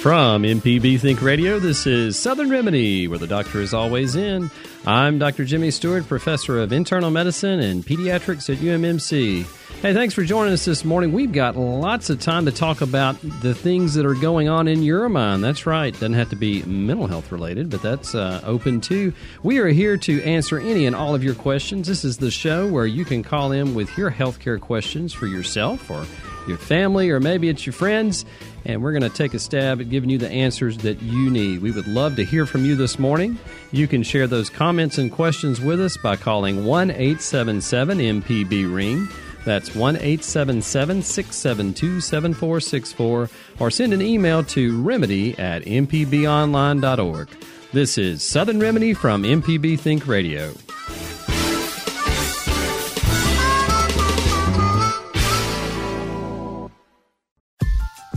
From MPB Think Radio, this is Southern Remedy, where the doctor is always in. I'm Dr. Jimmy Stewart, professor of internal medicine and pediatrics at UMMC. Hey, thanks for joining us this morning. We've got lots of time to talk about the things that are going on in your mind. That's right. Doesn't have to be mental health related, but that's uh, open too. We are here to answer any and all of your questions. This is the show where you can call in with your healthcare questions for yourself or your family, or maybe it's your friends and we're going to take a stab at giving you the answers that you need. We would love to hear from you this morning. You can share those comments and questions with us by calling 1 877 MPB Ring. That's 1 877 672 7464 or send an email to remedy at mpbonline.org. This is Southern Remedy from MPB Think Radio.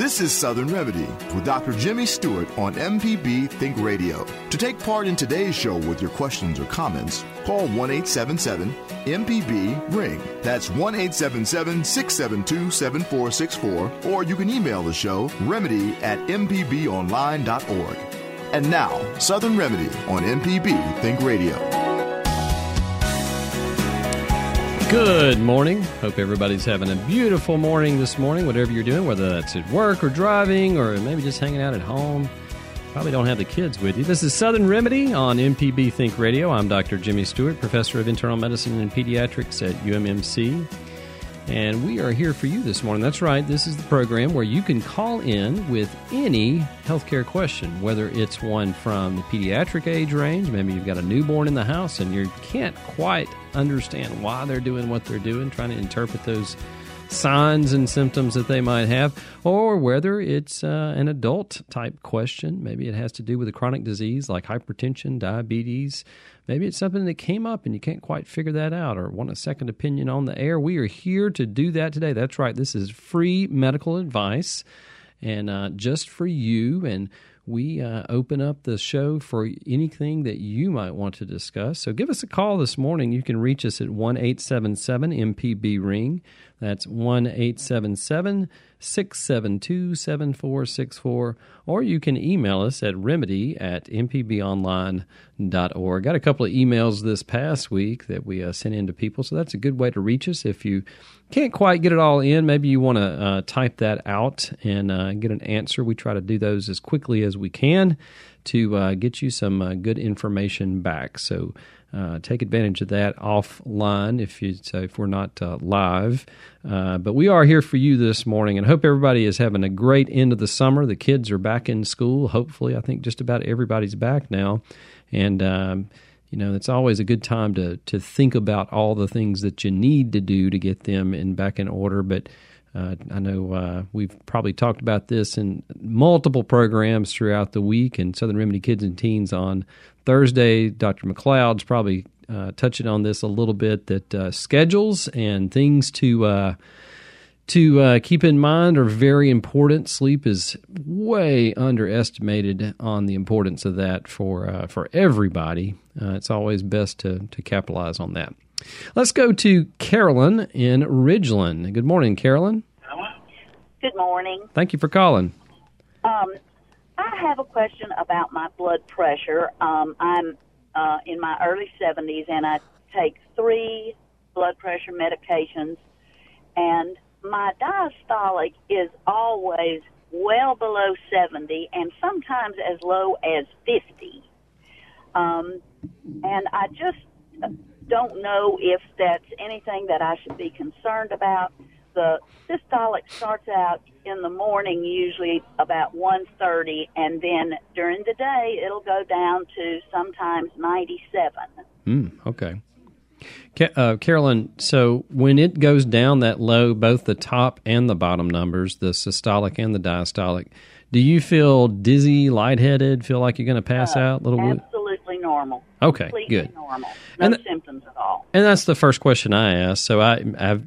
This is Southern Remedy with Dr. Jimmy Stewart on MPB Think Radio. To take part in today's show with your questions or comments, call 1 877 MPB Ring. That's 1 877 672 7464, or you can email the show remedy at mpbonline.org. And now, Southern Remedy on MPB Think Radio. Good morning. Hope everybody's having a beautiful morning this morning, whatever you're doing, whether that's at work or driving or maybe just hanging out at home. Probably don't have the kids with you. This is Southern Remedy on MPB Think Radio. I'm Dr. Jimmy Stewart, professor of internal medicine and pediatrics at UMMC. And we are here for you this morning. That's right, this is the program where you can call in with any healthcare question, whether it's one from the pediatric age range, maybe you've got a newborn in the house and you can't quite understand why they're doing what they're doing, trying to interpret those signs and symptoms that they might have, or whether it's uh, an adult type question. Maybe it has to do with a chronic disease like hypertension, diabetes. Maybe it's something that came up and you can't quite figure that out or want a second opinion on the air. We are here to do that today. That's right. This is free medical advice and uh, just for you. And we uh, open up the show for anything that you might want to discuss. So give us a call this morning. You can reach us at 1 877 MPB Ring. That's 1 877 672 7464. Or you can email us at remedy at mpbonline.org. Got a couple of emails this past week that we uh, sent in to people, so that's a good way to reach us. If you can't quite get it all in, maybe you want to uh, type that out and uh, get an answer. We try to do those as quickly as we can to uh, get you some uh, good information back. So uh, take advantage of that offline if you so if we're not uh, live. But we are here for you this morning, and hope everybody is having a great end of the summer. The kids are back in school. Hopefully, I think just about everybody's back now, and. Um, you know, it's always a good time to to think about all the things that you need to do to get them in back in order. But uh, I know uh, we've probably talked about this in multiple programs throughout the week, and Southern Remedy Kids and Teens on Thursday. Dr. McLeod's probably uh, touching on this a little bit that uh, schedules and things to uh, to uh, keep in mind are very important. Sleep is way underestimated on the importance of that for for everybody. it's always best to to capitalize on that. Let's go to Carolyn in Ridgeland. Good morning, Carolyn. Good morning. Thank you for calling. Um, I have a question about my blood pressure. Um, I'm uh, in my early 70s and I take three blood pressure medications, and my diastolic is always well below 70 and sometimes as low as 50. Um, and I just don't know if that's anything that I should be concerned about. The systolic starts out in the morning, usually about 1:30, and then during the day it'll go down to sometimes 97. Mm, okay. Uh, Carolyn, so when it goes down that low, both the top and the bottom numbers, the systolic and the diastolic, do you feel dizzy, lightheaded, feel like you're going to pass uh, out? Little absolutely normal. Okay, Completely good. normal. No And th- symptoms at all. And that's the first question I ask. So I, I've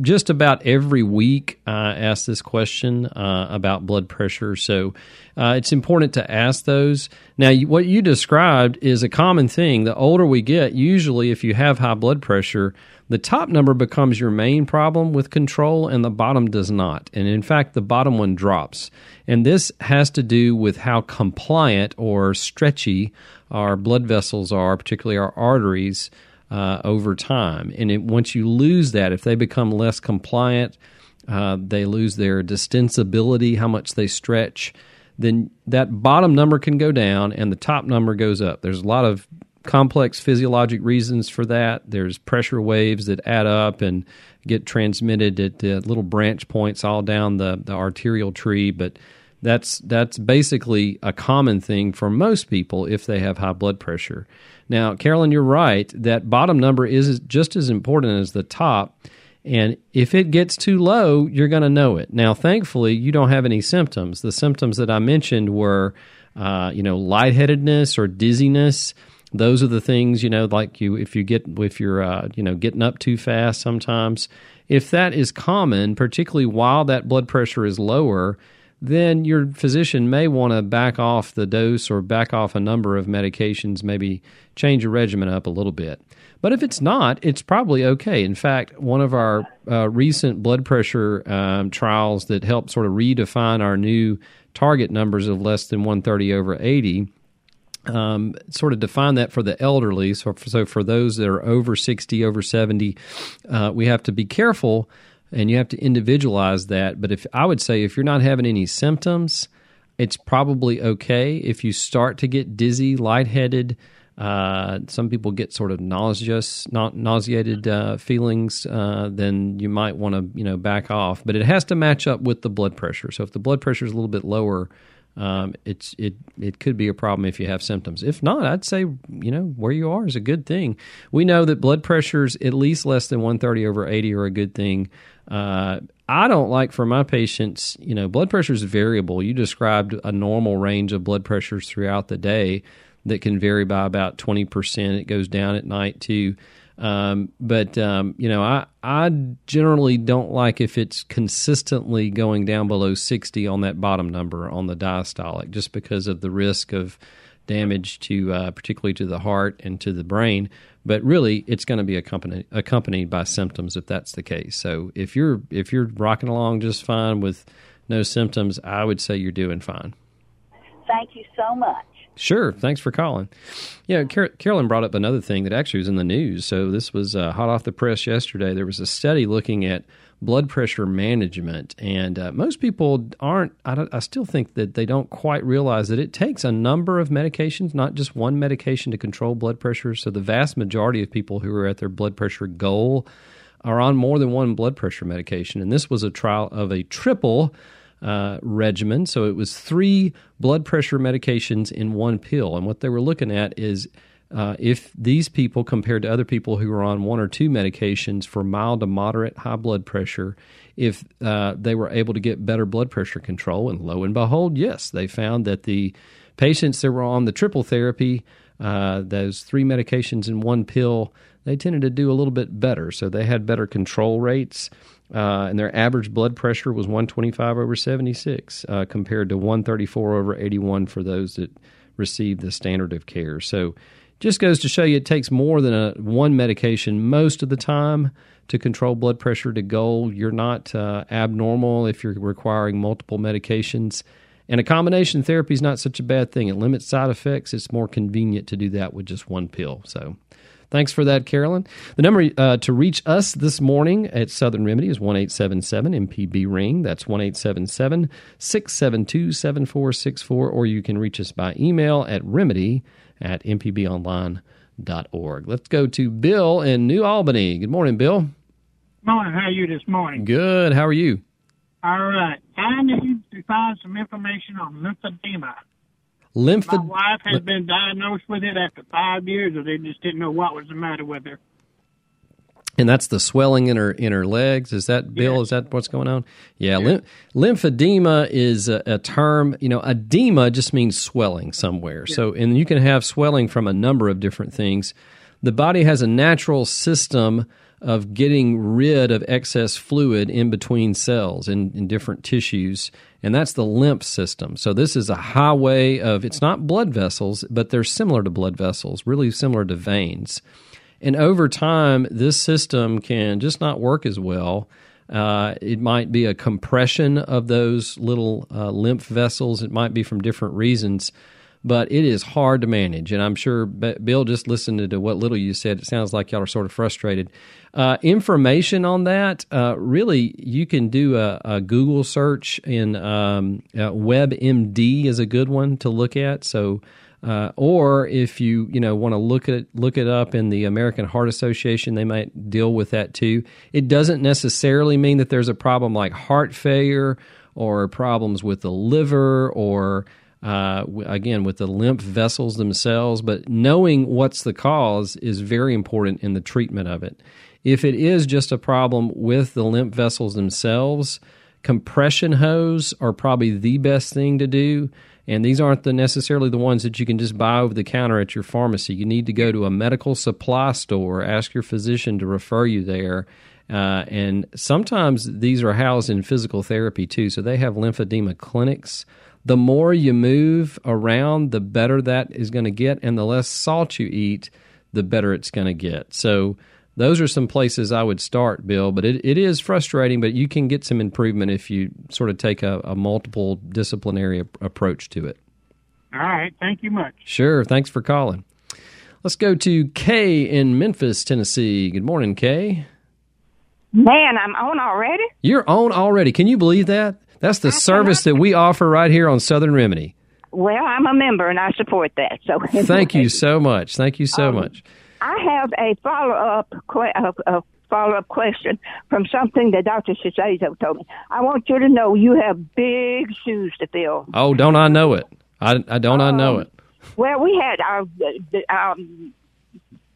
just about every week I ask this question uh, about blood pressure. So uh, it's important to ask those. Now, you, what you described is a common thing. The older we get, usually, if you have high blood pressure, the top number becomes your main problem with control, and the bottom does not. And in fact, the bottom one drops. And this has to do with how compliant or stretchy our blood vessels are, particularly our arteries uh, over time. And it, once you lose that, if they become less compliant, uh, they lose their distensibility, how much they stretch, then that bottom number can go down and the top number goes up. There's a lot of complex physiologic reasons for that. There's pressure waves that add up and get transmitted at little branch points all down the, the arterial tree, but that's that's basically a common thing for most people if they have high blood pressure. Now, Carolyn, you're right. That bottom number is just as important as the top. And if it gets too low, you're going to know it. Now, thankfully, you don't have any symptoms. The symptoms that I mentioned were, uh, you know, lightheadedness or dizziness. Those are the things, you know, like you if you get if you're uh, you know getting up too fast sometimes. If that is common, particularly while that blood pressure is lower, then your physician may want to back off the dose or back off a number of medications, maybe change your regimen up a little bit. But if it's not, it's probably okay. In fact, one of our uh, recent blood pressure um, trials that helped sort of redefine our new target numbers of less than 130 over 80 um, sort of define that for the elderly. So, for, so for those that are over 60, over 70, uh, we have to be careful and you have to individualize that. But if I would say if you're not having any symptoms, it's probably okay. If you start to get dizzy, lightheaded, uh, some people get sort of nauseous, not nauseated uh, feelings. Uh, then you might want to, you know, back off. But it has to match up with the blood pressure. So if the blood pressure is a little bit lower, um, it's it it could be a problem if you have symptoms. If not, I'd say you know where you are is a good thing. We know that blood pressures at least less than 130 over 80 are a good thing. Uh, I don't like for my patients, you know, blood pressure is variable. You described a normal range of blood pressures throughout the day that can vary by about 20%. It goes down at night too. Um, but um, you know, I I generally don't like if it's consistently going down below 60 on that bottom number on the diastolic, just because of the risk of damage to uh, particularly to the heart and to the brain. But really, it's going to be accompanied accompanied by symptoms if that's the case. So if you're if you're rocking along just fine with no symptoms, I would say you're doing fine. Thank you so much. Sure. Thanks for calling. Yeah, Car- Carolyn brought up another thing that actually was in the news. So this was uh, hot off the press yesterday. There was a study looking at blood pressure management, and uh, most people aren't. I, I, still think that they don't quite realize that it takes a number of medications, not just one medication, to control blood pressure. So the vast majority of people who are at their blood pressure goal are on more than one blood pressure medication, and this was a trial of a triple uh, regimen. So it was three blood pressure medications in one pill. And what they were looking at is uh, if these people, compared to other people who were on one or two medications for mild to moderate high blood pressure, if uh, they were able to get better blood pressure control. And lo and behold, yes, they found that the patients that were on the triple therapy, uh, those three medications in one pill, they tended to do a little bit better. So they had better control rates. Uh, and their average blood pressure was 125 over 76 uh, compared to 134 over 81 for those that received the standard of care. So just goes to show you it takes more than a one medication most of the time to control blood pressure to goal. You're not uh, abnormal if you're requiring multiple medications. And a combination therapy is not such a bad thing. It limits side effects. It's more convenient to do that with just one pill. So Thanks for that, Carolyn. The number uh, to reach us this morning at Southern Remedy is 1 MPB Ring. That's 1 672 7464. Or you can reach us by email at remedy at mpbonline.org. Let's go to Bill in New Albany. Good morning, Bill. Morning. How are you this morning? Good. How are you? All right. I need to find some information on lymphedema. Lymphedema. My wife has been diagnosed with it after five years, or they just didn't know what was the matter with her. And that's the swelling in her in her legs. Is that Bill? Is that what's going on? Yeah, Lymph, lymphedema is a, a term. You know, edema just means swelling somewhere. So, and you can have swelling from a number of different things. The body has a natural system of getting rid of excess fluid in between cells in, in different tissues, and that's the lymph system. So this is a highway of it's not blood vessels, but they're similar to blood vessels, really similar to veins. And over time, this system can just not work as well. Uh, it might be a compression of those little uh, lymph vessels. It might be from different reasons, but it is hard to manage. And I'm sure Bill just listened to what little you said. It sounds like y'all are sort of frustrated. Uh, information on that, uh, really, you can do a, a Google search, and um, uh, WebMD is a good one to look at. So uh, or if you you know want to look at look it up in the American Heart Association, they might deal with that too. It doesn't necessarily mean that there's a problem like heart failure or problems with the liver or uh, again with the lymph vessels themselves. But knowing what's the cause is very important in the treatment of it. If it is just a problem with the lymph vessels themselves, compression hose are probably the best thing to do and these aren't the necessarily the ones that you can just buy over the counter at your pharmacy. You need to go to a medical supply store, ask your physician to refer you there. Uh, and sometimes these are housed in physical therapy too. So they have lymphedema clinics. The more you move around, the better that is going to get, and the less salt you eat, the better it's going to get. So those are some places I would start, Bill. But it, it is frustrating, but you can get some improvement if you sort of take a, a multiple disciplinary ap- approach to it. All right. Thank you much. Sure. Thanks for calling. Let's go to Kay in Memphis, Tennessee. Good morning, Kay. Man, I'm on already. You're on already. Can you believe that? That's the service that we offer right here on Southern Remedy. Well, I'm a member and I support that. So thank you so much. Thank you so um, much. I have a follow up a follow up question from something that Dr. DeShazo told me. I want you to know you have big shoes to fill. Oh, don't I know it? I, I don't um, I know it. Well, we had our um,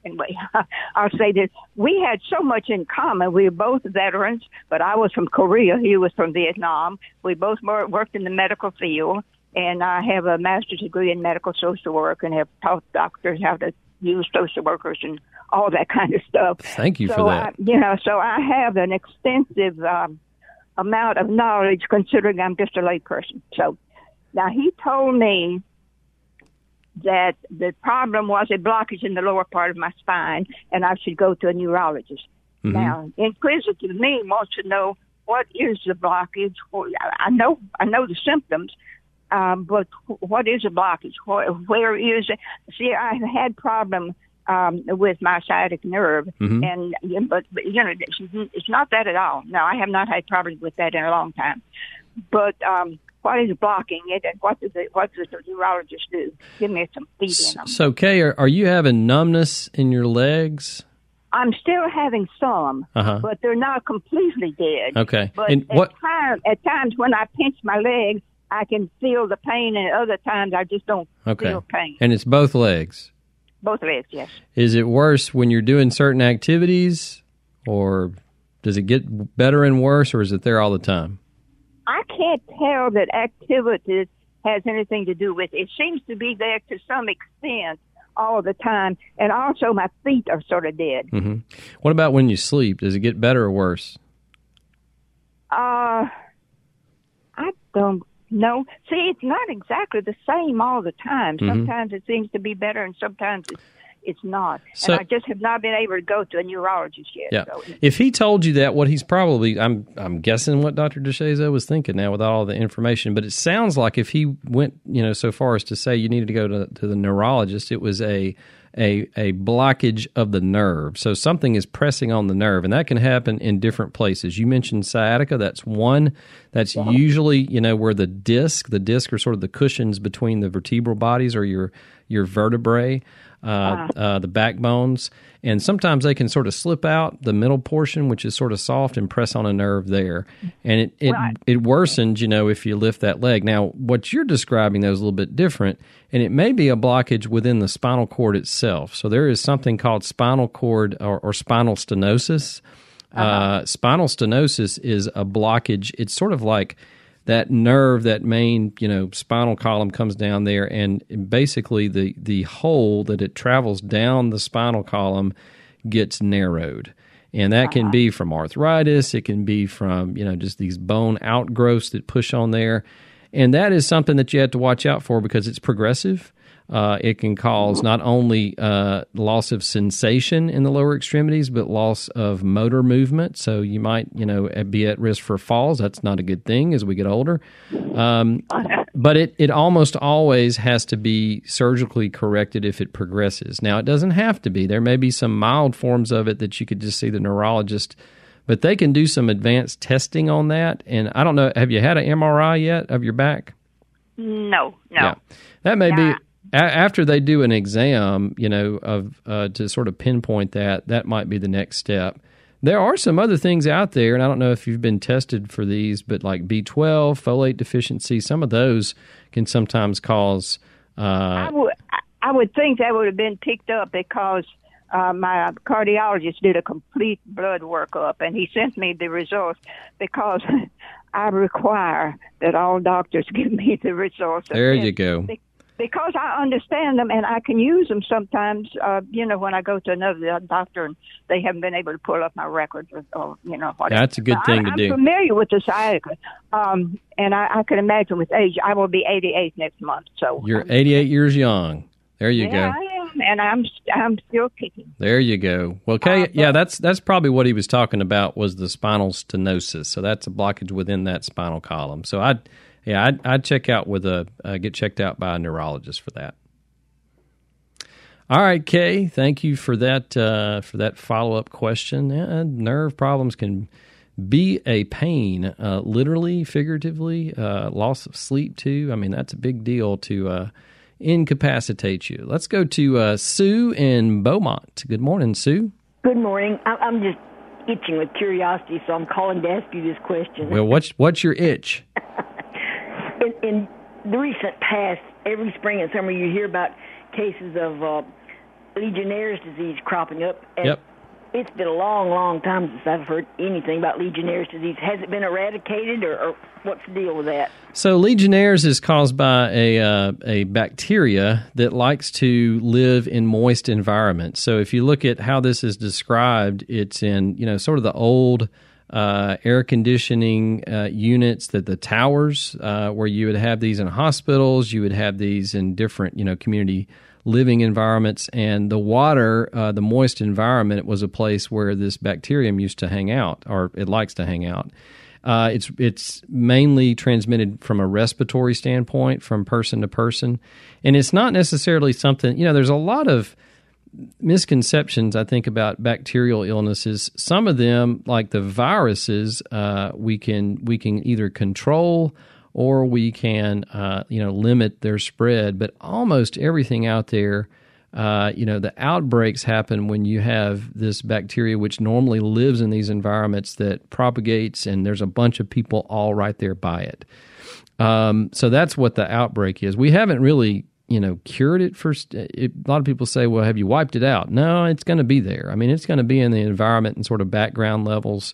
anyway. I'll say this: we had so much in common. We were both veterans, but I was from Korea. He was from Vietnam. We both worked in the medical field and I have a master's degree in medical social work and have taught doctors how to use social workers and all that kind of stuff. Thank you so for that. I, you know, so I have an extensive um, amount of knowledge considering I'm just a layperson. So now he told me that the problem was a blockage in the lower part of my spine and I should go to a neurologist. Mm-hmm. Now, inquisitive me wants to know what is the blockage. I know I know the symptoms, um, but what is a blockage? Where, where is it? See, I had problem um, with my sciatic nerve, mm-hmm. and but, but you know, it's, it's not that at all. No, I have not had problems with that in a long time. But um, what is blocking it, and what does it, what does the neurologist do? Give me some feed in them. So, Kay, are, are you having numbness in your legs? I'm still having some, uh-huh. but they're not completely dead. Okay. But and at, what... time, at times when I pinch my legs, I can feel the pain, and other times I just don't okay. feel pain. And it's both legs. Both legs, yes. Is it worse when you're doing certain activities, or does it get better and worse, or is it there all the time? I can't tell that activity has anything to do with it. It seems to be there to some extent all the time, and also my feet are sort of dead. Mm-hmm. What about when you sleep? Does it get better or worse? Uh, I don't know. see, it's not exactly the same all the time. Mm-hmm. Sometimes it seems to be better, and sometimes it's it's not. So, and I just have not been able to go to a neurologist yet. Yeah. So. If he told you that, what he's probably I'm I'm guessing what Dr. DeShazo was thinking now with all the information, but it sounds like if he went, you know, so far as to say you needed to go to, to the neurologist, it was a a, a blockage of the nerve. So something is pressing on the nerve, and that can happen in different places. You mentioned sciatica. That's one. That's yeah. usually you know where the disc, the disc are sort of the cushions between the vertebral bodies or your your vertebrae. Uh, uh, the backbones, and sometimes they can sort of slip out the middle portion, which is sort of soft, and press on a nerve there, and it it, Right. it worsens, you know, if you lift that leg. Now, what you're describing though is a little bit different, and it may be a blockage within the spinal cord itself. So there is something called spinal cord or, or spinal stenosis. uh spinal stenosis is a blockage. It's sort of like that nerve, that main, you know, spinal column comes down there, and basically the the hole that it travels down the spinal column gets narrowed. And that can be from arthritis. It can be from, you know, just these bone outgrowths that push on there. And that is something that you have to watch out for because it's progressive. Uh, it can cause not only uh, loss of sensation in the lower extremities, but loss of motor movement. So you might, you know, be at risk for falls. That's not a good thing as we get older. Um, but it, it almost always has to be surgically corrected if it progresses. Now, it doesn't have to be. There may be some mild forms of it that you could just see the neurologist, but they can do some advanced testing on that. And I don't know, have you had an MRI yet of your back? No, no. Yeah, that may Yeah. be a- after they do an exam, you know, of uh, to sort of pinpoint that. That might be the next step. There are some other things out there, and I don't know if you've been tested for these, but like B12, folate deficiency, some of those can sometimes cause. Uh, I would I- I would think that would have been picked up because uh, my cardiologist did a complete blood workup and he sent me the results because I require that all doctors give me the results. there you go. Be- Because I understand them and I can use them sometimes. Uh, you know, when I go to another doctor and they haven't been able to pull up my records or, or you know whatever. That's a good But thing I, to do. I'm familiar with the sciatica, um, and I, I can imagine with age, I will be 88 next month. So You're 88 years young. There you yeah, go. I am, and I'm I'm still kicking. There you go. Well, Kay, Uh, yeah, that's that's probably what he was talking about was the spinal stenosis. So that's a blockage within that spinal column. So I'd yeah, I'd, I'd check out with a uh, get checked out by a neurologist for that. All right, Kay, thank you for that uh, for that follow up question. Yeah, nerve problems can be a pain, uh, literally, figuratively, uh, loss of sleep too. I mean, that's a big deal to uh, incapacitate you. Let's go to uh, Sue in Beaumont. Good morning, Sue. Good morning. I- I'm just itching with curiosity, so I'm calling to ask you this question. Well, what's what's your itch? In, in the recent past, every spring and summer, you hear about cases of uh, Legionnaire's disease cropping up. And Yep. It's been a long, long time since I've heard anything about Legionnaire's disease. Has it been eradicated, or, or what's the deal with that? So Legionnaires is caused by a uh, a bacteria that likes to live in moist environments. So if you look at how this is described, it's in you know sort of the old uh, air conditioning uh, units that the towers uh, where you would have these in hospitals, you would have these in different you know community living environments, and the water, uh, the moist environment, was a place where this bacterium used to hang out, or it likes to hang out. Uh, it's it's mainly transmitted from a respiratory standpoint, from person to person, and it's not necessarily something. You know, there's a lot of misconceptions I think about bacterial illnesses. Some of them, like the viruses, uh, we can we can either control or we can uh, you know limit their spread. But almost everything out there. Uh, you know, the outbreaks happen when you have this bacteria, which normally lives in these environments, that propagates, and there's a bunch of people all right there by it. Um, so that's what the outbreak is. We haven't really, you know, cured it. For it, a lot of people say, "Well, have you wiped it out?" No, it's going to be there. I mean, it's going to be in the environment and sort of background levels.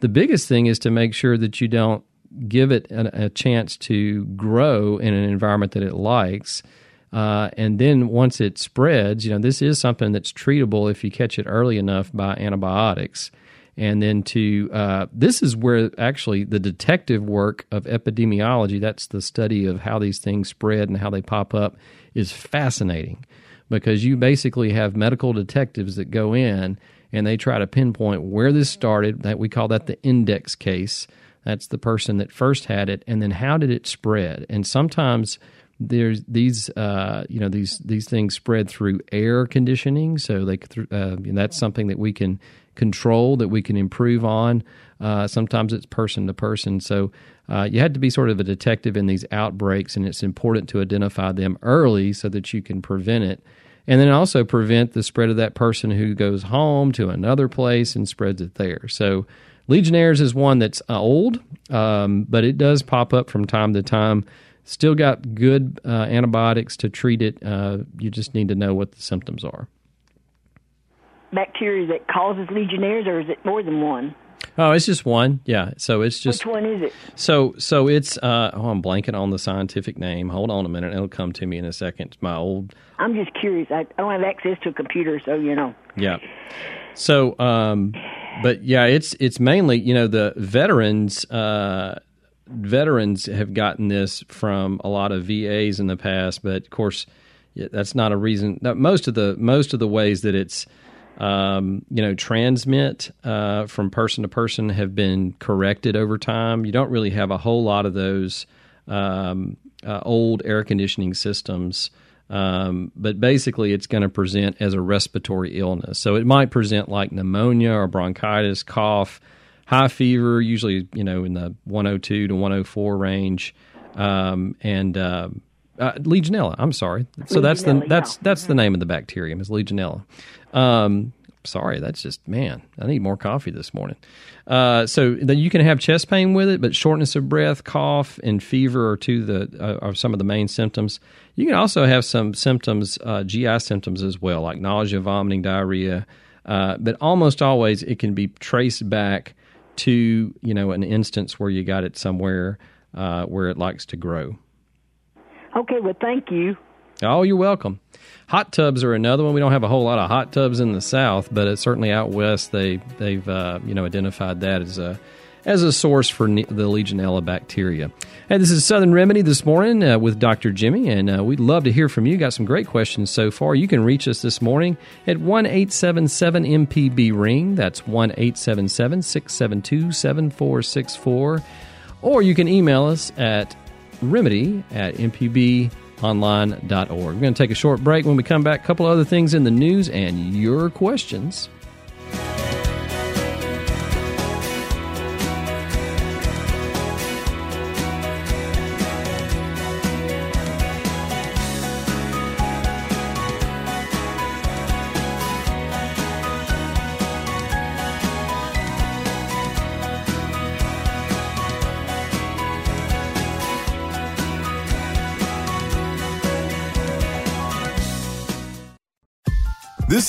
The biggest thing is to make sure that you don't give it a, a chance to grow in an environment that it likes. Uh, and then once it spreads, you know, this is something that's treatable if you catch it early enough by antibiotics. And then to, uh, this is where actually the detective work of epidemiology, that's the study of how these things spread and how they pop up, is fascinating because you basically have medical detectives that go in and they try to pinpoint where this started. That we call that the index case. That's the person that first had it, and then how did it spread? And sometimes there's these uh, you know these these things spread through air conditioning, so they uh, that's something that we can control, that we can improve on. Uh, sometimes it's person to person, so uh, you had to be sort of a detective in these outbreaks, and it's important to identify them early so that you can prevent it. and then also prevent the spread of that person who goes home to another place and spreads it there. So, Legionnaires is one that's uh, old, um, but it does pop up from time to time. Still got good uh, antibiotics to treat it. Uh, you just need to know what the symptoms are. Bacteria that causes Legionnaires, or is it more than one? Oh, it's just one. Yeah. So it's just which one is it? So so it's uh oh I'm blanking on the scientific name. Hold on a minute, it'll come to me in a second. It's my old I'm just curious. I, I don't have access to a computer, so you know. Yeah. So um but yeah, it's it's mainly, you know, the veterans uh veterans have gotten this from a lot of VAs in the past, but of course that's not a reason. That Most of the most of the ways that it's um, you know, transmit uh, from person to person have been corrected over time. You don't really have a whole lot of those um, uh, old air conditioning systems. Um, but basically, it's going to present as a respiratory illness. So it might present like pneumonia or bronchitis, cough, high fever, usually you know in the 102 to 104 range, um, and uh, uh, Legionella. I'm sorry. So that's the that's that's the name of the bacterium is Legionella. Um, sorry, that's just man. I need more coffee this morning. Uh, so then you can have chest pain with it, but shortness of breath, cough, and fever are two the uh, are some of the main symptoms. You can also have some symptoms, uh, GI symptoms as well, like nausea, vomiting, diarrhea. Uh, but almost always it can be traced back to you know an instance where you got it somewhere uh, where it likes to grow. Okay, well, thank you. Oh, you're welcome. Hot tubs are another one. We don't have a whole lot of hot tubs in the South, but it's certainly out west. They they've uh, you know identified that as a as a source for ne- the Legionella bacteria. Hey, this is Southern Remedy this morning uh, with Dr. Jimmy, and uh, we'd love to hear from you. Got some great questions so far. You can reach us this morning at 1 877 MPB Ring. That's 1 877 672 7464. Or you can email us at remedy at mpbonline.org. We're going to take a short break. When we come back, a couple other things in the news and your questions.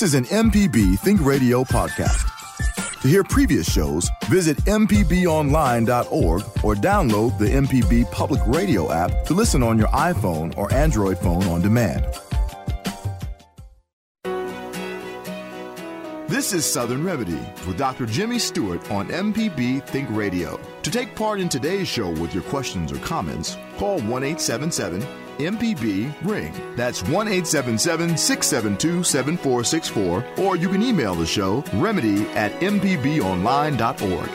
This is an MPB Think Radio podcast. To hear previous shows, visit MPBOnline.org or download the MPB Public Radio app to listen on your iPhone or Android phone on demand. This is Southern Remedy with Dr. Jimmy Stewart on MPB Think Radio. To take part in today's show with your questions or comments, call 1 877 MPB Ring. That's 1 877 672 7464, or you can email the show remedy at mpbonline.org.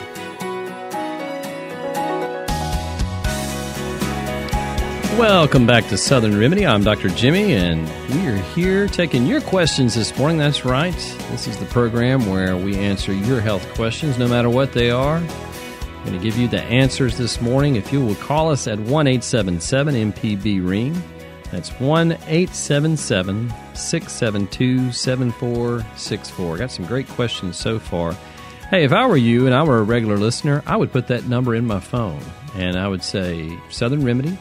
Welcome back to Southern Remedy. I'm Dr. Jimmy, and we are here taking your questions this morning. That's right. This is the program where we answer your health questions, no matter what they are. Going to give you the answers this morning. If you will call us at 1 877 MPB Ring, that's 1 877 672 7464. Got some great questions so far. Hey, if I were you and I were a regular listener, I would put that number in my phone and I would say Southern Remedy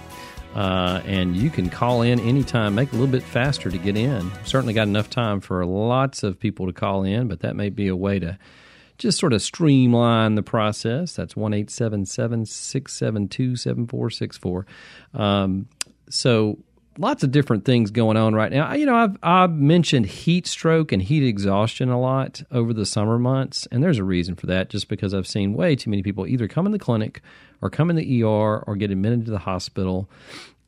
uh, and you can call in anytime, make it a little bit faster to get in. Certainly got enough time for lots of people to call in, but that may be a way to just sort of streamline the process. That's 1 877 672 7464. Um, so, lots of different things going on right now. You know, I've, I've mentioned heat stroke and heat exhaustion a lot over the summer months, and there's a reason for that just because I've seen way too many people either come in the clinic or come in the ER or get admitted to the hospital.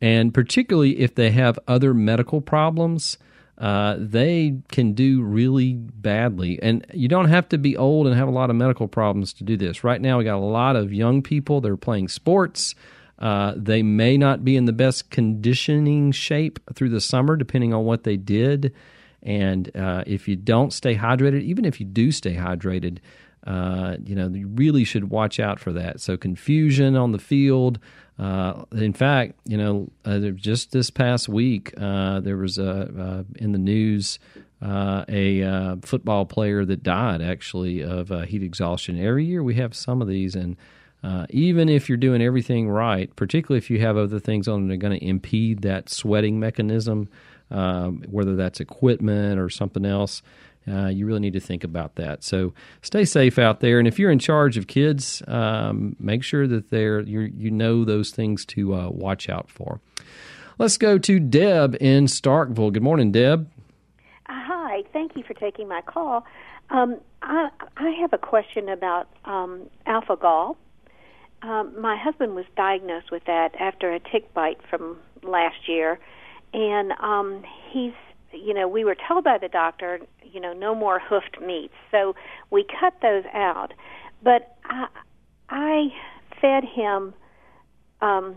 And particularly if they have other medical problems, uh, they can do really badly. And you don't have to be old and have a lot of medical problems to do this. Right now, we got a lot of young people that are playing sports. Uh, they may not be in the best conditioning shape through the summer, depending on what they did. And uh, if you don't stay hydrated, even if you do stay hydrated, uh, you know, you really should watch out for that. So, confusion on the field, Uh, in fact, you know, uh, just this past week, uh, there was a, in the news a football player that died actually of heat exhaustion. Every year we have some of these, and even if you're doing everything right, particularly if you have other things on that are going to impede that sweating mechanism, um, whether that's equipment or something else, uh, you really need to think about that. So stay safe out there, and if you're in charge of kids, um, make sure that they're you know those things to uh, watch out for. Let's go to Deb in Starkville. Good morning, Deb. Hi, thank you for taking my call. Um, I, I have a question about um, alpha gal. Um, my husband was diagnosed with that after a tick bite from last year, and um, he's you know we were told by the doctor you know, no more hoofed meats. So we cut those out. But I, I fed him um,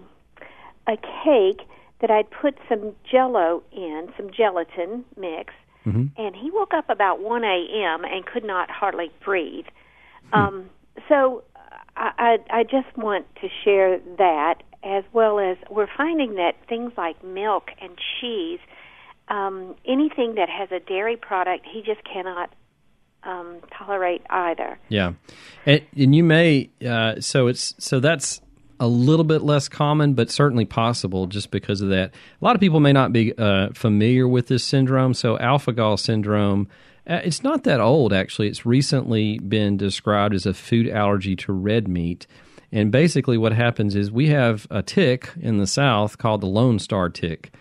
a cake that I'd put some jello in, some gelatin mix, mm-hmm. and he woke up about 1 a.m. and could not hardly breathe. Hmm. Um, so I, I, I just want to share that as well as we're finding that things like milk and cheese – um, anything that has a dairy product, he just cannot um, tolerate either. Yeah, and, and you may uh, so it's so that's a little bit less common, but certainly possible just because of that. A lot of people may not be uh, familiar with this syndrome. So alpha gal syndrome. Uh, it's not that old, actually. It's recently been described as a food allergy to red meat. And basically, what happens is we have a tick in the South called the Lone Star tick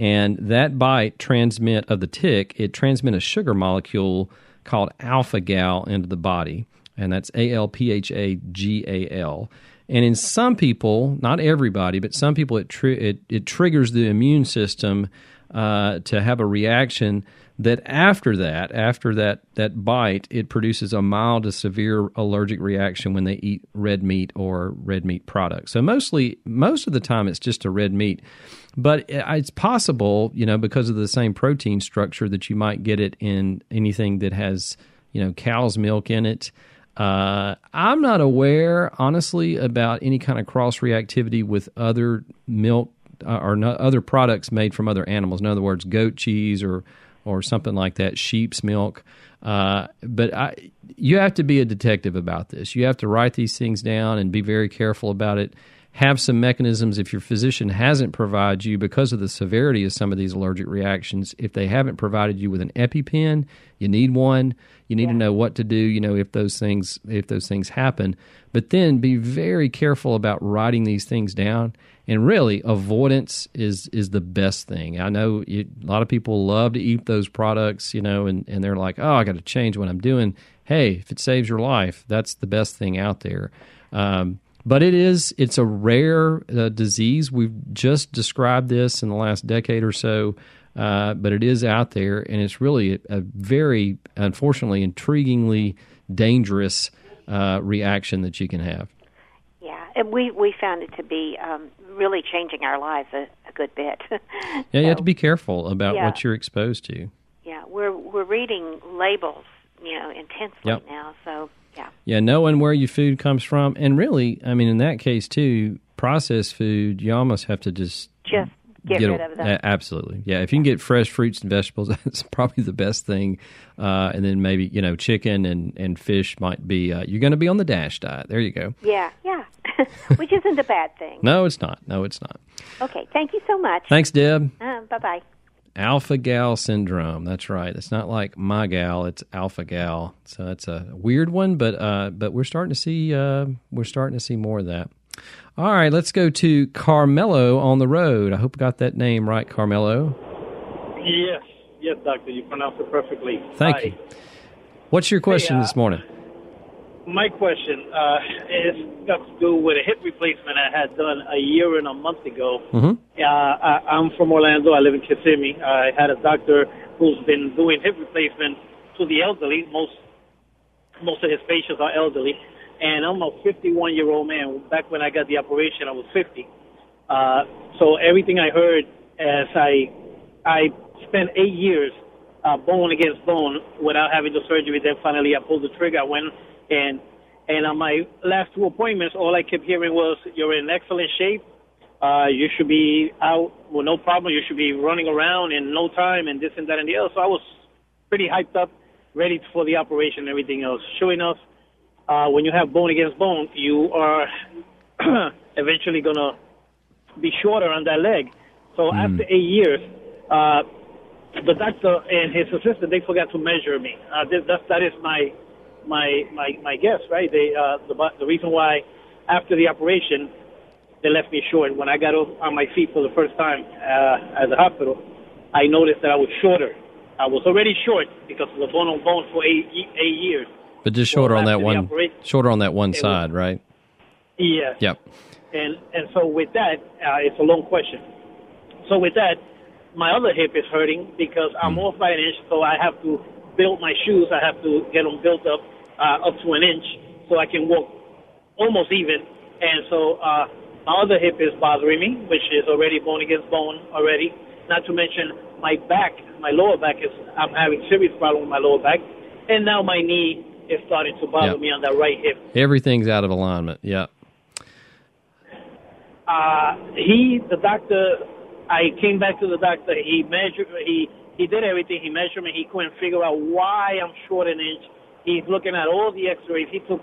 and that bite transmit of the tick, it transmit a sugar molecule called alpha gal into the body, and that's A L P H A G A L. And in some people, not everybody, but some people, it tri- it, it triggers the immune system uh, to have a reaction that after that, after that that bite, it produces a mild to severe allergic reaction when they eat red meat or red meat products. So mostly, most of the time, it's just a red meat, but it's possible, you know, because of the same protein structure that you might get it in anything that has, you know, cow's milk in it. Uh, I'm not aware, honestly, about any kind of cross reactivity with other milk uh, or no, other products made from other animals. In other words, goat cheese or or something like that, sheep's milk. Uh, but I, you have to be a detective about this. You have to write these things down and be very careful about it. Have some mechanisms if your physician hasn't provided you because of the severity of some of these allergic reactions. If they haven't provided you with an EpiPen, you need one. You need yeah. to know what to do. You know if those things if those things happen. But then be very careful about writing these things down and really avoidance is is the best thing. I know a lot of people love to eat those products, you know, and and they're like, oh, I got to change what I'm doing. Hey, if it saves your life, that's the best thing out there. Um, but it is it's a rare uh, disease. We've just described this in the last decade or so. Uh, but it is out there, and it's really a, a very, unfortunately, intriguingly dangerous uh, reaction that you can have. Yeah, and we we found it to be um, really changing our lives a, a good bit. yeah, so, you have to be careful about yeah. what you're exposed to. Yeah, we're we're reading labels, you know, intensely yep. now. So yeah. Yeah, knowing where your food comes from, and really, I mean, in that case too, processed food, you almost have to just just get, get rid of them. absolutely, yeah. If you can get fresh fruits and vegetables, that's probably the best thing. Uh, and then maybe you know, chicken and and fish might be. Uh, you're going to be on the dash diet. There you go. Yeah, yeah. Which isn't a bad thing. no, it's not. No, it's not. Okay, thank you so much. Thanks, Deb. Uh, bye bye. Alpha gal syndrome. That's right. It's not like my gal. It's alpha gal. So that's a weird one, but uh, but we're starting to see uh, we're starting to see more of that. All right, let's go to Carmelo on the road. I hope I got that name right, Carmelo. Yes, yes, doctor. You pronounced it perfectly. Thank Hi. you. What's your question hey, uh, this morning? My question uh, is got to do with a hip replacement I had done a year and a month ago. Mm-hmm. Uh, I, I'm from Orlando. I live in Kissimmee. I had a doctor who's been doing hip replacement to the elderly. Most most of his patients are elderly, and I'm a 51 year old man. Back when I got the operation, I was 50. Uh, so everything I heard as I I spent eight years uh, bone against bone without having the surgery. Then finally, I pulled the trigger. I went and and on my last two appointments, all I kept hearing was, "You're in excellent shape. Uh, you should be out with no problem. You should be running around in no time and this and that and the other. So I was pretty hyped up, ready for the operation and everything else. Sure enough, uh, when you have bone against bone, you are eventually going to be shorter on that leg. So after eight years, uh, the doctor and his assistant they forgot to measure me. Uh, this, that, that is my my my my guess, right? They uh, the the reason why after the operation they left me short. When I got on my feet for the first time uh, at the hospital, I noticed that I was shorter. I was already short because of the bone on bone for eight eight years. But just shorter Well, on that one, operation- shorter on that one It was- side, right? Yes. Yep. And and so with that, uh, it's a long question. So with that, my other hip is hurting because I'm off by an inch, so I have to build my shoes. I have to get them built up uh, up to an inch so I can walk almost even. And so uh, my other hip is bothering me, which is already bone against bone already. Not to mention my back, my lower back is I'm having serious problem with my lower back, and now my knee is starting to bother Yeah. me on that right hip. Everything's out of alignment. Yeah. uh, he, the doctor, I came back to the doctor. He measured, he he did everything. He measured me. He couldn't figure out why I'm short an inch. He's looking at all the X-rays. He took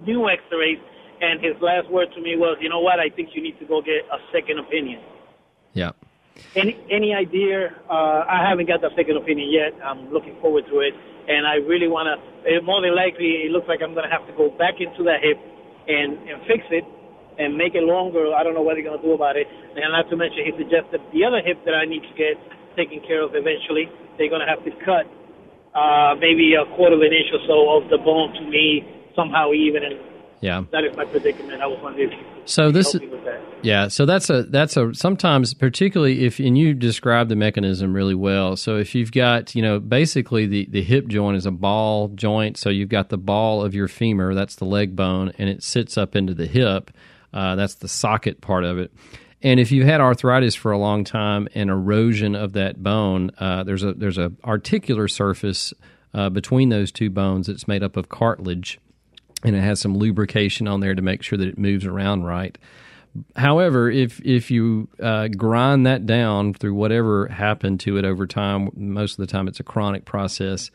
new X-rays, and his last word to me was, "You know what? I think you need to go get a second opinion." Yeah. Any any idea? Uh, I haven't got the second opinion yet. I'm looking forward to it, and I really want to. More than likely, it looks like I'm going to have to go back into that hip and and fix it and make it longer. I don't know what they're going to do about it. And not to mention, he suggested the other hip that I need to get taken care of eventually. They're going to have to cut uh, maybe a quarter of an inch or so of the bone to me somehow even, and Yeah. that is my predicament. I was wondering if you could So this help me with that. Yeah, so that's a that's a sometimes particularly if and you describe the mechanism really well. So if you've got you know basically the the hip joint is a ball joint, so you've got the ball of your femur, that's the leg bone, and it sits up into the hip. Uh, that's the socket part of it. And if you've had arthritis for a long time and erosion of that bone, uh, there's a there's a articular surface uh, between those two bones that's made up of cartilage, and it has some lubrication on there to make sure that it moves around right. However, if if you uh, grind that down through whatever happened to it over time, most of the time it's a chronic process.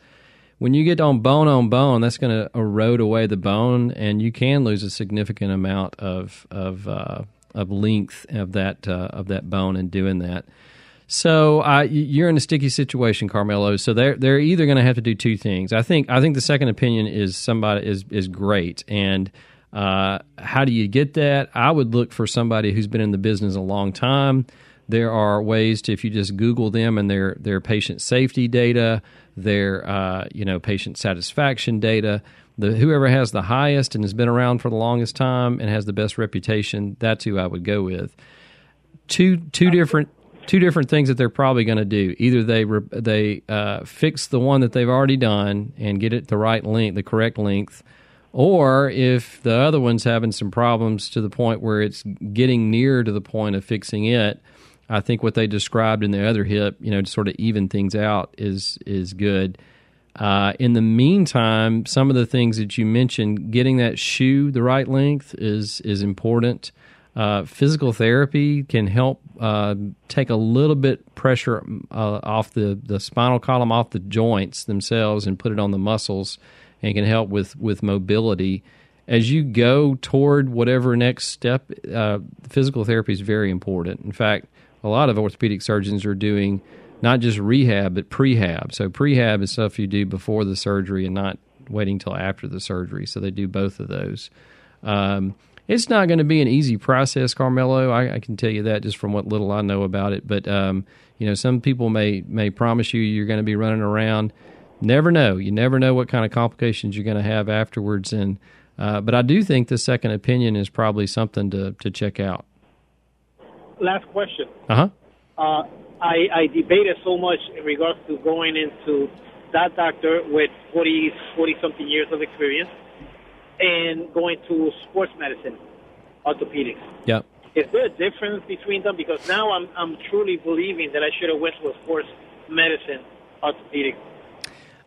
When you get on bone on bone, that's going to erode away the bone, and you can lose a significant amount of of uh, of length of that uh, of that bone and doing that. So uh, you're in a sticky situation, Carmelo. So they're they're either going to have to do two things. I think I think the second opinion is somebody is is great. And uh, how do you get that? I would look for somebody who's been in the business a long time. There are ways to if you just Google them and their their patient safety data, their uh, you know patient satisfaction data. The whoever has the highest and has been around for the longest time and has the best reputation, that's who I would go with two two different two different things that they're probably going to do. Either they they uh, fix the one that they've already done and get it the right length, the correct length, or if the other one's having some problems to the point where it's getting near to the point of fixing it. I think what they described in the other hip, you know, to sort of even things out, is is good. Uh, in the meantime, some of the things that you mentioned, getting that shoe the right length is is important. Uh, physical therapy can help uh, take a little bit pressure uh, off the, the spinal column, off the joints themselves, and put it on the muscles, and can help with with mobility. As you go toward whatever next step, uh, physical therapy is very important. In fact, a lot of orthopedic surgeons are doing not just rehab but prehab. So prehab is stuff you do before the surgery and not waiting till after the surgery. So they do both of those. Um, it's not going to be an easy process, Carmelo. I, I can tell you that just from what little I know about it. But um, you know, some people may may promise you you're going to be running around. Never know. You never know what kind of complications you're going to have afterwards. And uh, but I do think the second opinion is probably something to to check out. Last question. Uh-huh. Uh I, I debated so much in regards to going into that doctor with 40, 40 something years of experience and going to sports medicine, orthopedics. Yeah. Is there a difference between them? Because now I'm, I'm truly believing that I should have went to sports medicine orthopedic.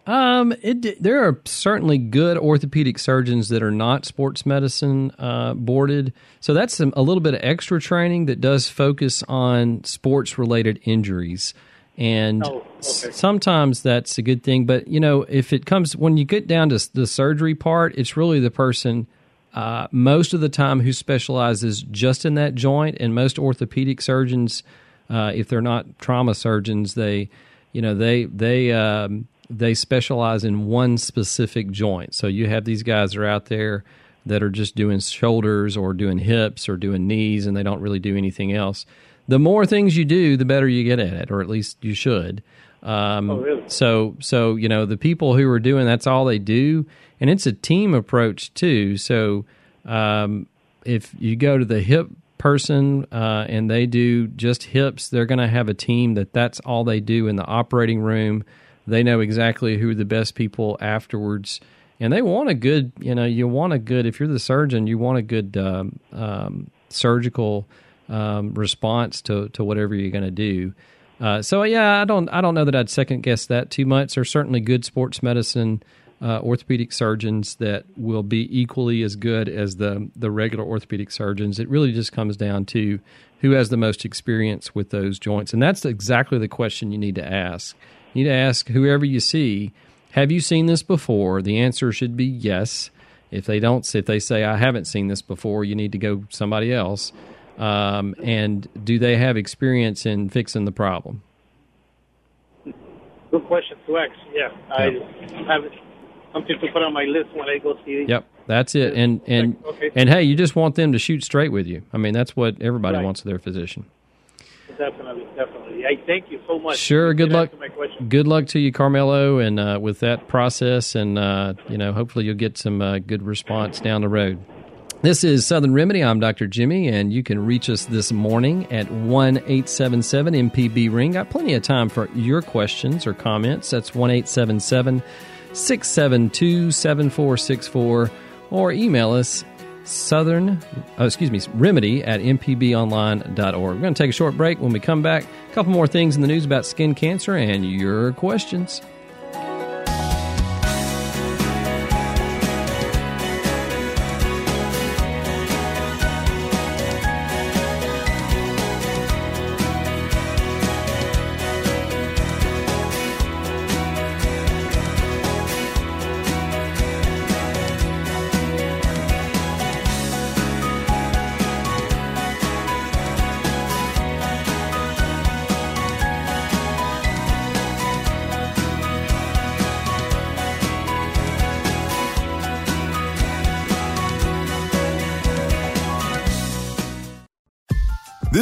Um, it, there are certainly good orthopedic surgeons that are not sports medicine uh, boarded. So that's some, a little bit of extra training that does focus on sports related injuries. And Oh, okay. sometimes that's a good thing. But, you know, if it comes, when you get down to the surgery part, it's really the person uh, most of the time who specializes just in that joint. And most orthopedic surgeons, uh, if they're not trauma surgeons, they, you know, they, they, um, they specialize in one specific joint. So you have these guys that are out there that are just doing shoulders or doing hips or doing knees and they don't really do anything else. The more things you do, the better you get at it, or at least you should. Um, Oh, really? So, so you know, the people who are doing that's all they do, and it's a team approach too. So, um, if you go to the hip person uh, and they do just hips, they're going to have a team that that's all they do in the operating room. They know exactly who the best people afterwards, and they want a good. You know, you want a good. If you're the surgeon, you want a good um, um, surgical um, response to to whatever you're going to do. Uh, so yeah, I don't I don't know that I'd second guess that too much. There's certainly good sports medicine uh, orthopedic surgeons that will be equally as good as the the regular orthopedic surgeons. It really just comes down to who has the most experience with those joints, and that's exactly the question you need to ask. You need to ask whoever you see, have you seen this before? The answer should be yes. If they don't, if they say I haven't seen this before, you need to go somebody else. Um, and do they have experience in fixing the problem? Good question to ask. Yeah, I have something to put on my list when I go see. Yep, that's it. And and Okay. and hey, you just want them to shoot straight with you. I mean, that's what everybody Right. wants of their physician. Definitely, definitely. I thank you so much. Sure. Good luck. Good luck to you, Carmelo, and uh, with that process, and uh, you know, hopefully you'll get some uh, good response down the road. This is Southern Remedy. I'm Dr. Jimmy, and you can reach us this morning at 1 877 MPB Ring. Got plenty of time for your questions or comments. That's 1 877 672 7464, or email us southern, oh, excuse me, remedy at mpbonline.org. We're going to take a short break. When we come back, a couple more things in the news about skin cancer and your questions.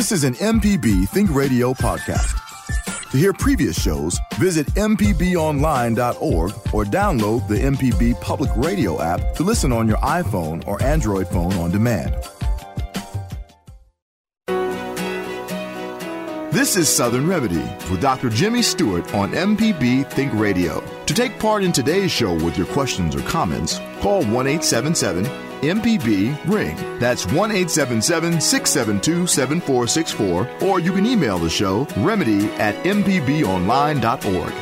This is an MPB Think Radio podcast. To hear previous shows, visit MPBOnline.org or download the MPB Public Radio app to listen on your iPhone or Android phone on demand. This is Southern Remedy with Dr. Jimmy Stewart on MPB Think Radio. To take part in today's show with your questions or comments, call 1 877 MPB Ring. That's 1 877 672 7464, or you can email the show remedy at MPBOnline.org.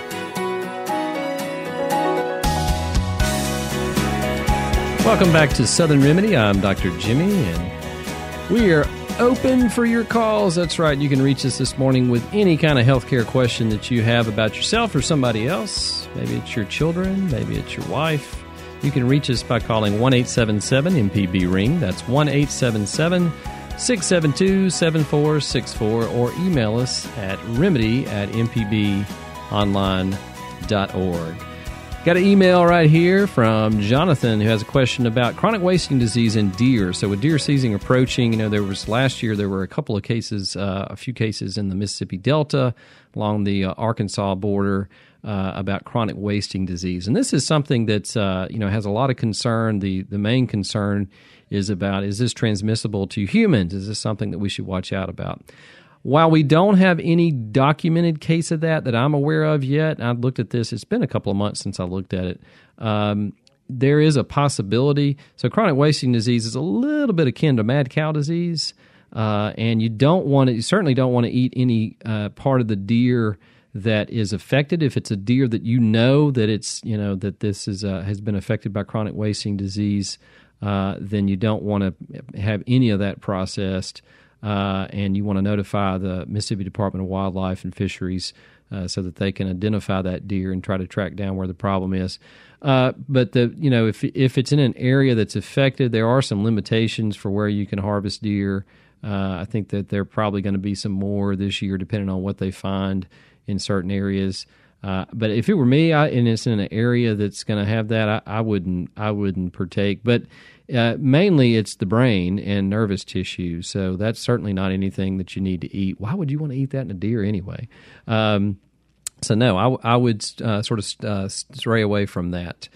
Welcome back to Southern Remedy. I'm Dr. Jimmy, and we are open for your calls. That's right. You can reach us this morning with any kind of healthcare question that you have about yourself or somebody else. Maybe it's your children, maybe it's your wife. You can reach us by calling 1 877 MPB Ring. That's 1 877 672 7464, or email us at remedy at mpbonline.org. Got an email right here from Jonathan who has a question about chronic wasting disease in deer. So, with deer season approaching, you know, there was last year there were a couple of cases, uh, a few cases in the Mississippi Delta along the uh, Arkansas border uh, about chronic wasting disease, and this is something that uh, you know has a lot of concern. The the main concern is about is this transmissible to humans? Is this something that we should watch out about? While we don't have any documented case of that that I'm aware of yet, I've looked at this. It's been a couple of months since I looked at it. Um, there is a possibility. So, chronic wasting disease is a little bit akin to mad cow disease, uh, and you don't want to. You certainly don't want to eat any uh, part of the deer that is affected. If it's a deer that you know that it's you know that this is uh, has been affected by chronic wasting disease, uh, then you don't want to have any of that processed, uh, and you want to notify the Mississippi Department of Wildlife and Fisheries uh, so that they can identify that deer and try to track down where the problem is. Uh, but the you know if if it's in an area that's affected, there are some limitations for where you can harvest deer. Uh, I think that there are probably going to be some more this year, depending on what they find in certain areas. Uh, but if it were me, I, and it's in an area that's going to have that, I, I, wouldn't. I wouldn't partake. But uh, mainly, it's the brain and nervous tissue. So that's certainly not anything that you need to eat. Why would you want to eat that in a deer anyway? Um, so no, I, I would uh, sort of uh, stray away from that.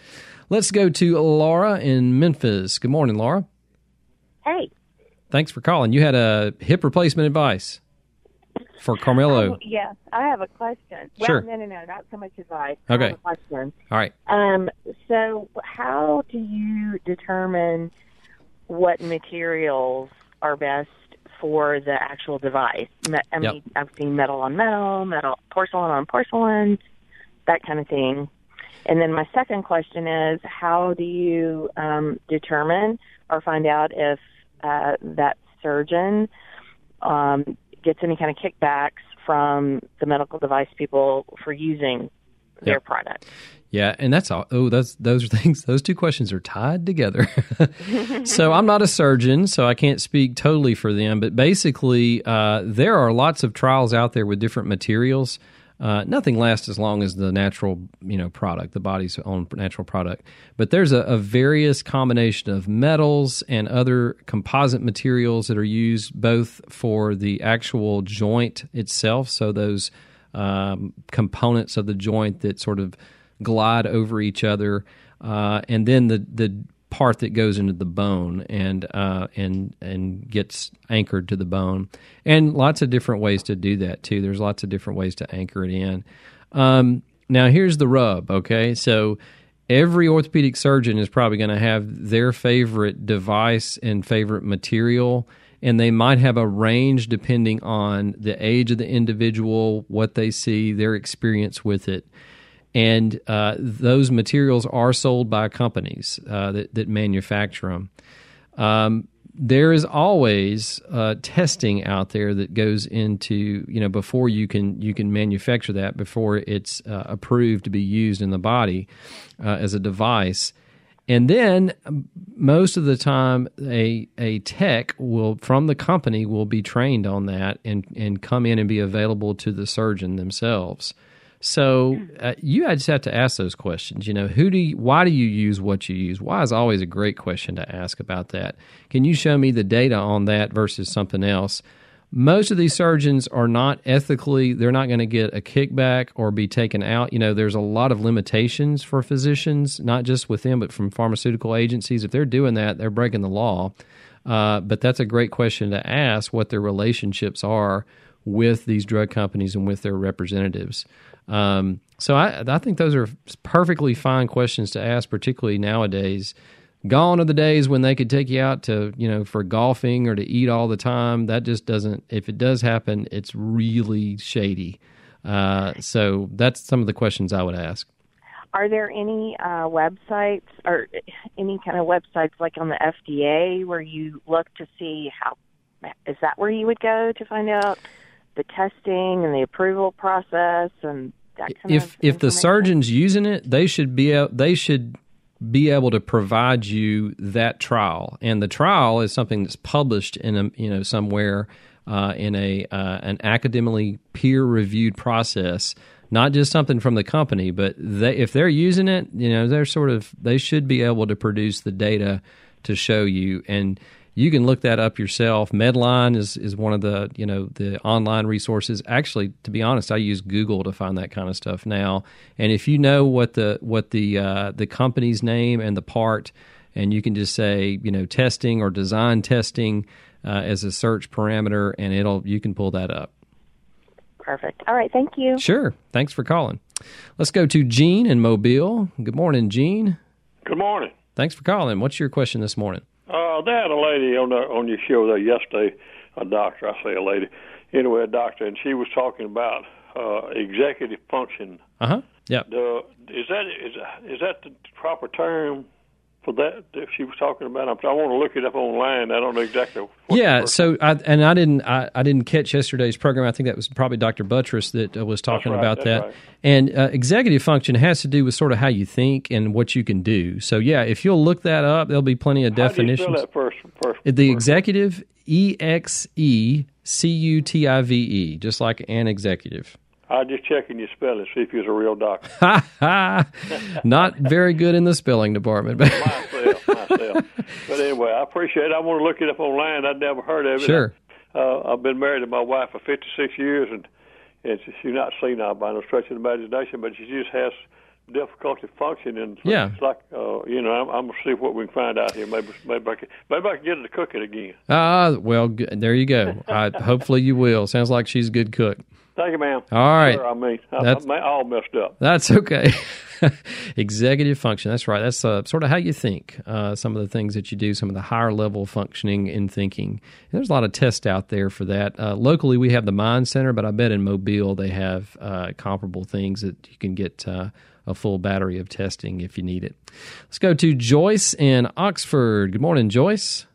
Let's go to Laura in Memphis. Good morning, Laura. Hey. Thanks for calling. You had a hip replacement advice for Carmelo. Yes, I have a question. Sure. Well, no, no, no, not so much advice. Okay. I have a question. All right. Um, so, how do you determine what materials are best for the actual device? I Yep. mean, I've seen metal on metal, metal porcelain on porcelain, that kind of thing. And then my second question is, how do you um, determine or find out if uh, that surgeon um, gets any kind of kickbacks from the medical device people for using their Yep. product? Yeah, and that's all. Oh, those those are things. Those two questions are tied together. so I'm not a surgeon, so I can't speak totally for them. But basically, uh, there are lots of trials out there with different materials. Uh, nothing lasts as long as the natural, you know, product, the body's own natural product. But there's a, a various combination of metals and other composite materials that are used both for the actual joint itself, so those um, components of the joint that sort of glide over each other, uh, and then the the part that goes into the bone and uh, and and gets anchored to the bone, and lots of different ways to do that too. There's lots of different ways to anchor it in. Um, now here's the rub. Okay, so every orthopedic surgeon is probably going to have their favorite device and favorite material and they might have a range depending on the age of the individual, what they see, their experience with it. And uh, those materials are sold by companies uh, that, that manufacture them. Um, there is always uh, testing out there that goes into you know before you can you can manufacture that before it's uh, approved to be used in the body uh, as a device and then um, most of the time a a tech will from the company will be trained on that and and come in and be available to the surgeon themselves so uh, you just have to ask those questions. You know, who do you, why do you use what you use? Why is always a great question to ask about that. Can you show me the data on that versus something else? Most of these surgeons are not ethically, they're not going to get a kickback or be taken out. You know, there's a lot of limitations for physicians, not just with them, but from pharmaceutical agencies. If they're doing that, they're breaking the law. Uh, but that's a great question to ask what their relationships are with these drug companies and with their representatives. Um, so I, I think those are perfectly fine questions to ask, particularly nowadays. Gone are the days when they could take you out to, you know, for golfing or to eat all the time. That just doesn't, if it does happen, it's really shady. Uh, so that's some of the questions I would ask. Are there any uh, websites or any kind of websites like on the FDA where you look to see how is that where you would go to find out the testing and the approval process and if if the surgeon's using it, they should be they should be able to provide you that trial, and the trial is something that's published in a you know somewhere uh, in a uh, an academically peer reviewed process. Not just something from the company, but they, if they're using it, you know, they're sort of they should be able to produce the data to show you and you can look that up yourself. Medline is, is one of the you know the online resources. Actually, to be honest, I use Google to find that kind of stuff now. And if you know what the what the uh, the company's name and the part, and you can just say you know testing or design testing uh, as a search parameter, and it'll you can pull that up. Perfect. All right. Thank you. Sure. Thanks for calling. Let's go to Gene in Mobile. Good morning, Gene. Good morning. Thanks for calling. What's your question this morning? Uh, they had a lady on the, on your show there yesterday, a doctor, I say a lady, anyway, a doctor, and she was talking about uh, executive function. Uh huh. Yeah. Is that is is that the proper term for that that she was talking about? I'm, I want to look it up online. I don't know exactly. yeah. So, I, and I didn't I, I didn't catch yesterday's program. I think that was probably Dr. Buttress that uh, was talking right, about that. right. And uh, executive function has to do with sort of how you think and what you can do. So, yeah, if you'll look that up, there'll be plenty of How definitions. that first? first The executive, E X E C U T I V E, just like an executive. I just checking your spelling, to see if you're a real doctor. Not very good in the spelling department, but myself, myself. But anyway, I appreciate it. I want to look it up online. I'd never heard of it. Sure. Uh, I've been married to my wife for 56 years, and and she's not senile by no stretch of the imagination, but she just has difficulty functioning. So Yeah. It's like, uh, you know, I'm, I'm going to see what we can find out here. Maybe maybe I can, maybe I can get her to cook it again. ah, well, g- there you go. I, hopefully you will. Sounds like she's a good cook. Thank you, ma'am. All right. Sure, I mean, I, That's- I'm all messed up. That's okay. Executive function. That's right. That's uh, sort of how you think. Uh, some of the things that you do, some of the higher level functioning in thinking. And there's a lot of tests out there for that. Uh, locally, we have the Mind Center, but I bet in Mobile they have uh, comparable things that you can get uh, a full battery of testing if you need it. Let's go to Joyce in Oxford. Good morning, Joyce.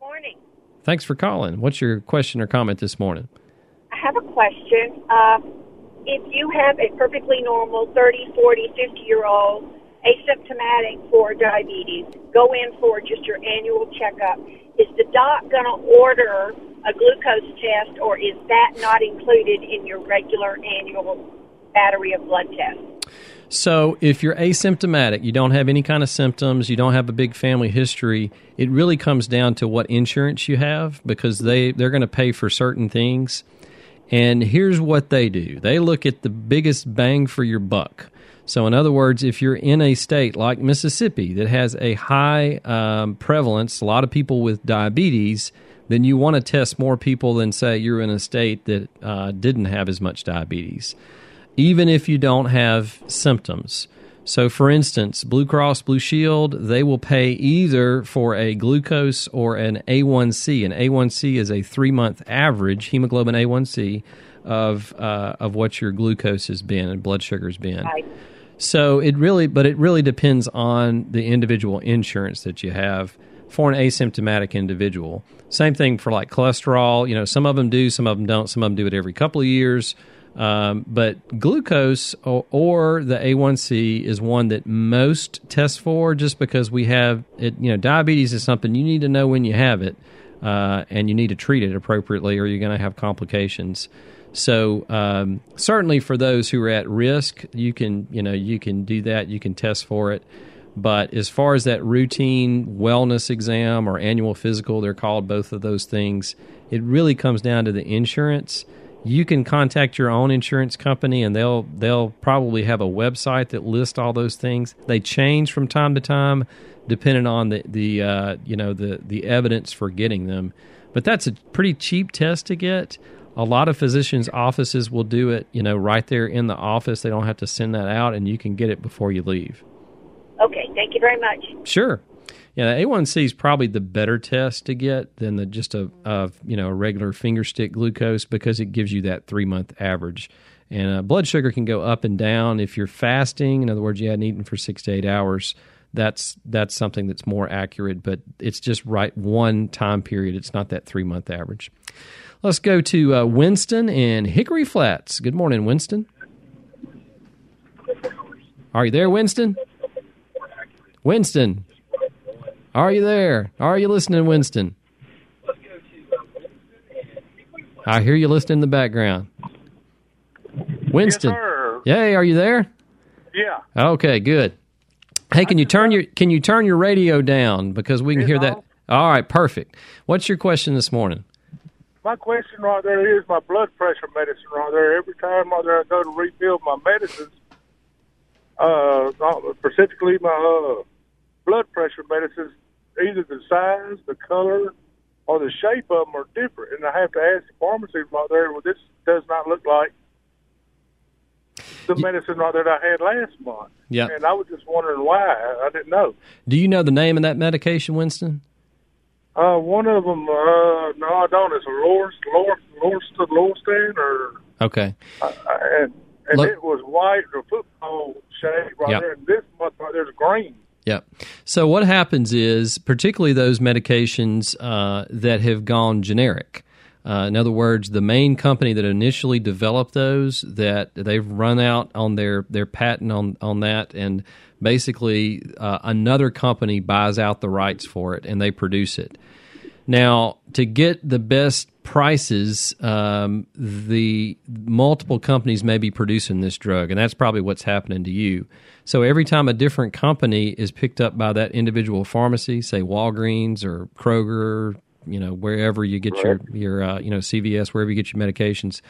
Morning. Thanks for calling. What's your question or comment this morning? Have a question. Uh, if you have a perfectly normal 30, 40, 50 year old asymptomatic for diabetes, go in for just your annual checkup, is the doc going to order a glucose test or is that not included in your regular annual battery of blood tests? So, if you're asymptomatic, you don't have any kind of symptoms, you don't have a big family history, it really comes down to what insurance you have because they, they're going to pay for certain things. And here's what they do they look at the biggest bang for your buck. So, in other words, if you're in a state like Mississippi that has a high um, prevalence, a lot of people with diabetes, then you want to test more people than, say, you're in a state that uh, didn't have as much diabetes even if you don't have symptoms. So, for instance, Blue Cross Blue Shield, they will pay either for a glucose or an A1C. An A1C is a three month average hemoglobin A1C of uh, of what your glucose has been and blood sugar has been. So it really, but it really depends on the individual insurance that you have for an asymptomatic individual. Same thing for like cholesterol. You know, some of them do, some of them don't. Some of them do it every couple of years. Um, but glucose or, or the A1C is one that most test for, just because we have it. You know, diabetes is something you need to know when you have it, uh, and you need to treat it appropriately, or you're going to have complications. So um, certainly for those who are at risk, you can you know you can do that. You can test for it. But as far as that routine wellness exam or annual physical, they're called both of those things. It really comes down to the insurance. You can contact your own insurance company, and they'll they'll probably have a website that lists all those things. They change from time to time, depending on the the uh, you know the the evidence for getting them. But that's a pretty cheap test to get. A lot of physicians' offices will do it, you know, right there in the office. They don't have to send that out, and you can get it before you leave. Okay, thank you very much. Sure. Yeah, the A1C is probably the better test to get than the just a, a you know a regular finger stick glucose because it gives you that three month average. And uh, blood sugar can go up and down if you're fasting. In other words, you hadn't eaten for six to eight hours. That's that's something that's more accurate, but it's just right one time period. It's not that three month average. Let's go to uh, Winston in Hickory Flats. Good morning, Winston. Are you there, Winston? Winston, are you there? Are you listening, Winston? I hear you listening in the background. Winston. Yes. Yay, are you there? Yeah. Okay, good. Hey, can you turn your can you turn your radio down because we can hear that? All right, perfect. What's your question this morning? My question right there is my blood pressure medicine right there. Every time right there I go to refill my medicines, uh, specifically my uh, blood pressure medicines, either the size, the color, or the shape of them are different, and I have to ask the pharmacy right there. Well, this does not look like the medicine right there that I had last month. Yeah. And I was just wondering why. I, didn't know. Do you know the name of that medication, Winston? Uh, one of them, uh, no, I don't. It's a Lor, Lor, Lorst- Lorstein or Okay. uh, and and Look- it was white or football shade right Yep. there. And this month right there's green. Yep. So what happens is, particularly those medications uh, that have gone generic. Uh, in other words, the main company that initially developed those that they've run out on their their patent on on that, and basically uh, another company buys out the rights for it and they produce it. Now, to get the best prices, um, the multiple companies may be producing this drug, and that's probably what's happening to you. So every time a different company is picked up by that individual pharmacy, say Walgreens or Kroger, you know wherever you get your your uh, you know CVS, wherever you get your medications,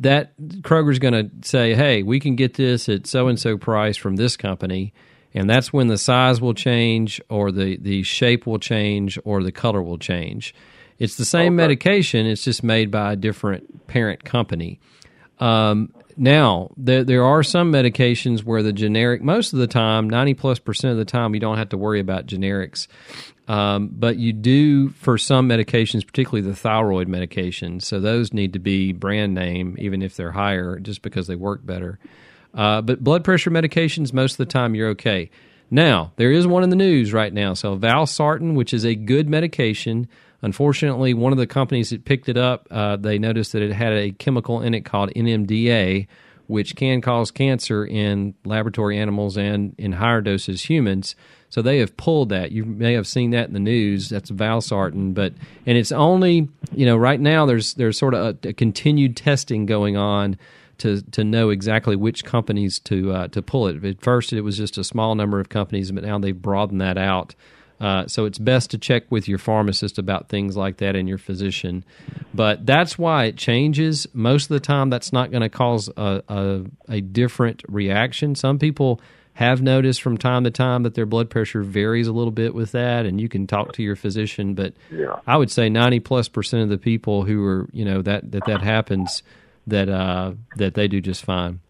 that Kroger's going to say, "Hey, we can get this at so and so price from this company." And that's when the size will change, or the, the shape will change, or the color will change. It's the same medication, it's just made by a different parent company. Um, now, there, there are some medications where the generic, most of the time, 90 plus percent of the time, you don't have to worry about generics. Um, but you do for some medications, particularly the thyroid medications. So those need to be brand name, even if they're higher, just because they work better. Uh, but blood pressure medications, most of the time, you're okay. Now, there is one in the news right now. So, Valsartan, which is a good medication, unfortunately, one of the companies that picked it up, uh, they noticed that it had a chemical in it called NMDA, which can cause cancer in laboratory animals and in higher doses humans. So they have pulled that. You may have seen that in the news. That's Valsartan, but and it's only you know right now there's there's sort of a, a continued testing going on to to know exactly which companies to uh, to pull it. At first, it was just a small number of companies, but now they've broadened that out. Uh, so it's best to check with your pharmacist about things like that and your physician. But that's why it changes. Most of the time, that's not going to cause a, a, a different reaction. Some people have noticed from time to time that their blood pressure varies a little bit with that, and you can talk to your physician. But Yeah. I would say ninety plus percent of the people who are you know that that that happens that uh, that they do just fine.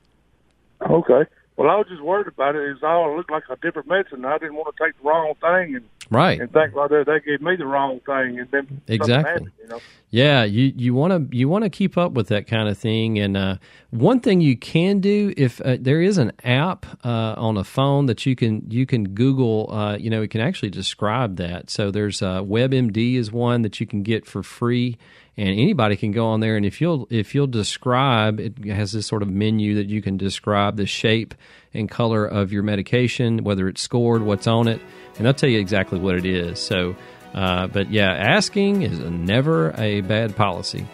Okay. Well, I was just worried about it. It's all looked like a different medicine. I didn't want to take the wrong thing and Right. and think like that they gave me the wrong thing and then Exactly. happened, you know. Yeah, you you want to you want to keep up with that kind of thing. And uh, one thing you can do if uh, there is an app uh, on a phone that you can you can Google, uh, you know, it can actually describe that. So there's uh, WebMD is one that you can get for free, and anybody can go on there. And if you'll if you'll describe, it has this sort of menu that you can describe the shape and color of your medication, whether it's scored, what's on it, and they'll tell you exactly what it is. So. Uh, but yeah, asking is never a bad policy.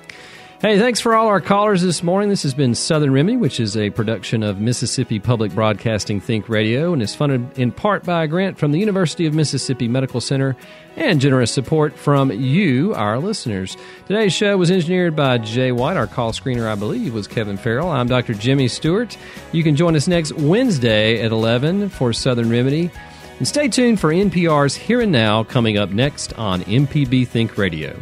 Hey, thanks for all our callers this morning. This has been Southern Remedy, which is a production of Mississippi Public Broadcasting Think Radio and is funded in part by a grant from the University of Mississippi Medical Center and generous support from you, our listeners. Today's show was engineered by Jay White. Our call screener, I believe, was Kevin Farrell. I'm Dr. Jimmy Stewart. You can join us next Wednesday at 11 for Southern Remedy. And stay tuned for NPR's Here and Now coming up next on MPB Think Radio.